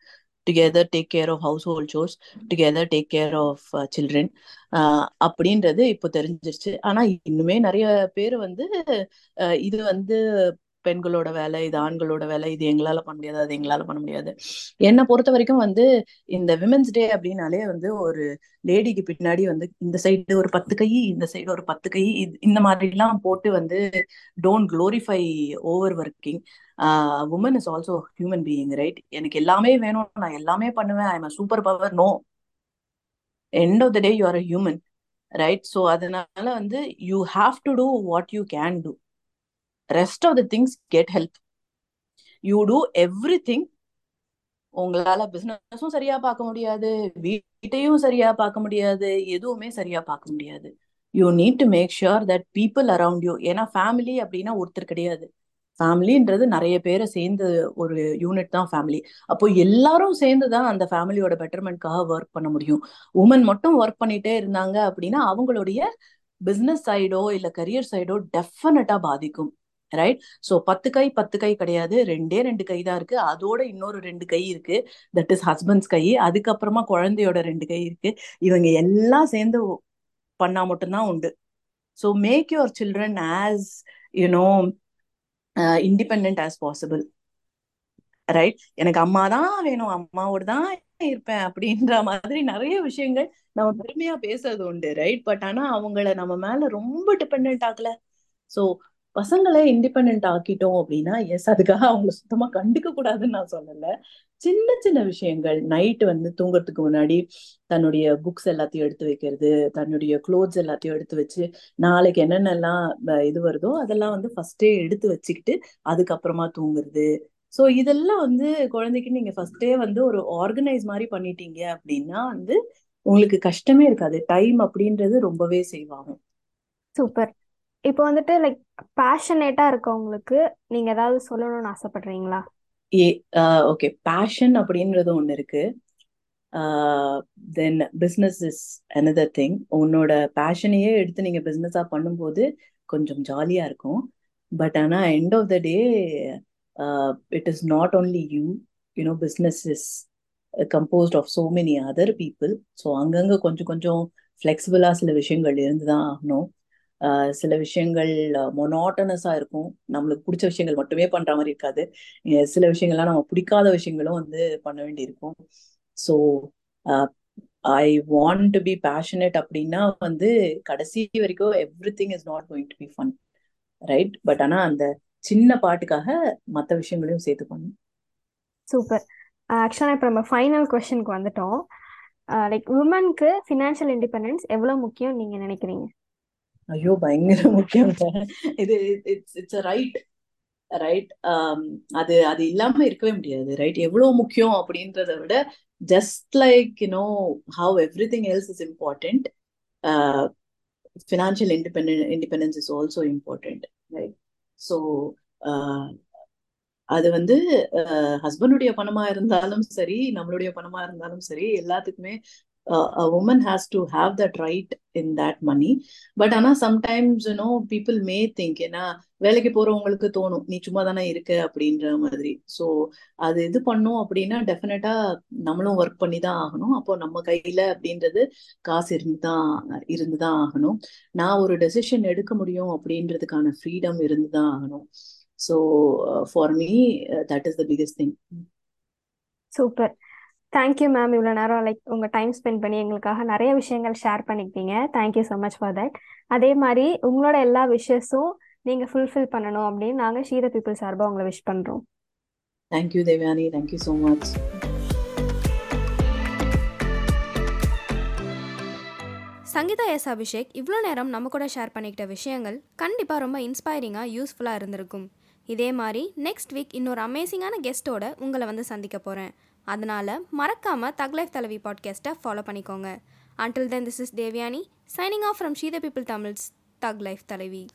together take care of household chores together take care of children அப்படின்றது இப்போ தெரிஞ்சிருச்சு. ஆனால் இன்னுமே நிறைய பேர் வந்து அஹ், இது வந்து பெண்களோட வேலை இது ஆண்களோட வேலை இது எங்களால பண்ண முடியாது அது எங்களால பண்ண முடியாது. என்னை பொறுத்த வரைக்கும் வந்து இந்த விமென்ஸ் டே அப்படின்னாலே வந்து ஒரு லேடிக்கு பின்னாடி வந்து இந்த சைடு ஒரு பத்து கை இந்த சைடு ஒரு பத்து கை இது- இந்த மாதிரிலாம் போட்டு வந்து don't glorify over working woman is also human being right எனக்கு எல்லாமே வேணும். நான் எல்லாமே பண்ணுவேன். I am super power no end of the day you are a human right so அதனால வந்து you have to do what you can do rest of the things get help you do everything உங்களால பிசினஸும் சரியா பார்க்க முடியாது. வீட்டையும் சரியா பார்க்க முடியாது. எதுவுமே சரியா பார்க்க முடியாது. You need to make sure that people around you ஏன்னா ஃபேமிலி அப்படின்னா ஒருத்தர் கிடையாது. ஃபேமிலின்றது நிறைய பேரை சேர்ந்து ஒரு யூனிட் தான் ஃபேமிலி அப்போ எல்லாரும் சேர்ந்து தான் அந்த ஃபேமிலியோட பெட்டர்மெண்ட்காக ஒர்க் பண்ண முடியும். உமன் மட்டும் ஒர்க் பண்ணிட்டே இருந்தாங்க அப்படின்னா அவங்களுடைய பிஸ்னஸ் சைடோ இல்லை கரியர் சைடோ டெஃபினட்டா பாதிக்கும். ரைட் ஸோ பத்து கை பத்து கை கிடையாது. ரெண்டே ரெண்டு கை தான் இருக்கு. அதோட இன்னொரு ரெண்டு கை இருக்கு. தட் இஸ் ஹஸ்பண்ட்ஸ் கை. அதுக்கப்புறமா குழந்தையோட ரெண்டு கை இருக்கு. இவங்க எல்லாம் சேர்ந்து பண்ணா மட்டும்தான் உண்டு. So make your children as you know independent as possible right எனக்கு அம்மா தான் வேணும். அம்மாவோட தான் இருப்பேன் அப்படின்ற மாதிரி நிறைய விஷயங்கள் நம்ம பெருமையா பேசுறது உண்டு. ரைட் பட் ஆனா அவங்கள நம்ம மேல ரொம்ப டிபெண்ட் ஆகல சோ பசங்களை இண்டிபெண்ட் ஆக்கிட்டோம் அப்படின்னா எஸ் அதுக்காக அவங்கள சுத்தமா கண்டுக்க கூடாதுன்னு நான் சொல்லல. சின்ன சின்ன விஷயங்கள். நைட் வந்து தூங்குறதுக்கு முன்னாடி தன்னுடைய புக்ஸ் எல்லாத்தையும் எடுத்து வைக்கிறது தன்னுடைய க்ளோத்ஸ் எல்லாத்தையும் எடுத்து வச்சு நாளைக்கு என்னென்னலாம் இது வருதோ அதெல்லாம் வந்து ஃபர்ஸ்டே எடுத்து வச்சுக்கிட்டு அதுக்கப்புறமா தூங்குறது. ஸோ இதெல்லாம் வந்து குழந்தைக்கு நீங்க ஃபர்ஸ்டே வந்து ஒரு ஆர்கனைஸ் மாதிரி பண்ணிட்டீங்க அப்படின்னா வந்து உங்களுக்கு கஷ்டமே இருக்காது. டைம் அப்படின்றது ரொம்பவே செய்வாங்க
சூப்பர் இப்போ வந்துட்டு லைக் பேஷனேட்டா இருக்கவங்களுக்கு நீங்க ஏதாவது சொல்லணும்னு ஆசைப்படுறீங்களா?
ஏ ஓகே. பேஷன் அப்படின்றது ஒன்று இருக்கு. Then business is another thing உன்னோட பேஷனையே எடுத்து நீங்க பிஸ்னஸாக பண்ணும்போது கொஞ்சம் ஜாலியா இருக்கும். பட் ஆனா end of the day it is not only you you know business is composed of so many other people so அங்கங்க கொஞ்சம் கொஞ்சம் ஃப்ளெக்சிபிளாக சில விஷயங்கள் இருந்துதான் ஆகணும். சில விஷயங்கள் மொனாட்டனஸா இருக்கும். நம்மளுக்கு பிடிச்ச விஷயங்கள் மட்டுமே பண்ற மாதிரி இருக்காது. சில விஷயங்கள்லாம் நம்ம பிடிக்காத விஷயங்களும் வந்து பண்ண வேண்டியிருக்கும். So I want to be passionate அப்படின்னா வந்து கடைசி வரைக்கும் everything is not going to be fun right but ஆனால் அந்த சின்ன பாட்டுக்காக மற்ற விஷயங்களையும் சேர்த்து பண்ணும்
சூப்பர். ஆக்சுவலாக இப்போ நம்ம ஃபைனல் கொஸ்டினுக்கு வந்துட்டோம். லைக் உமனுக்கு ஃபினான்ஷியல் இண்டிபெண்டன்ஸ் எவ்வளோ முக்கியம் நீங்கள் நினைக்கிறீங்க?
ஐயோ பயங்கர முக்கியம். இது it's it's a right right அது அது இல்லாம இருக்கவே முடியாது. ரைட் எவ்வளவு முக்கியம் அப்படின்றத விட just like you know how everything else is important financial independent independence is also important right so அது வந்து uh, ஹஸ்பண்டுடைய பணமா இருந்தாலும் சரி நம்மளுடைய பணமா இருந்தாலும் சரி எல்லாத்துக்குமே woman has to have that right in that money but ஆனா sometimes you know people may think ஏன்னா வேலைக்கு போறவங்களுக்கு தோணும் நீ சும்மா தானே இருக்க? அப்படின்ற மாதிரி. ஸோ அது இது பண்ணும் அப்படின்னா டெஃபினட்டா நம்மளும் ஒர்க் பண்ணி தான் ஆகணும். அப்போ நம்ம கையில அப்படின்றது காசு இருந்துதான் இருந்துதான் ஆகணும். நான் ஒரு டெசிஷன் எடுக்க முடியும் அப்படின்றதுக்கான ஃப்ரீடம் இருந்துதான் ஆகணும். So for me that is the biggest thing
super thank you ma'am இவ்வளோ நேரம் லைக் உங்கள் டைம் ஸ்பெண்ட் பண்ணி எங்களுக்காக நிறைய விஷயங்கள் ஷேர் பண்ணிக்கிட்டீங்க. Thank you so much for that அதே மாதிரி உங்களோட எல்லா விஷஸும் நீங்கள் ஃபுல்ஃபில் பண்ணணும் அப்படின்னு நாங்கள் ஷீத பீப்புள் சார்பாக உங்களை விஷ் பண்ணுறோம்
thank you Devayani thank you so much
Sangeetha yes Abhishek இவ்வளோ நேரம் நம்ம கூட ஷேர் பண்ணிக்கிட்ட விஷயங்கள் கண்டிப்பாக ரொம்ப இன்ஸ்பைரிங்காக யூஸ்ஃபுல்லாக இருந்திருக்கும். இதே மாதிரி நெக்ஸ்ட் வீக் இன்னொரு அமேசிங்கான கெஸ்ட்டோட உங்களை வந்து சந்திக்க போகிறேன் அதனால் மறக்காமல் தக் லைஃப் தலைவி பாட்காஸ்ட்டை ஃபாலோ பண்ணிக்கோங்க. Until then this is Devayani signing off from she the people Tamils thug life Thalaivi.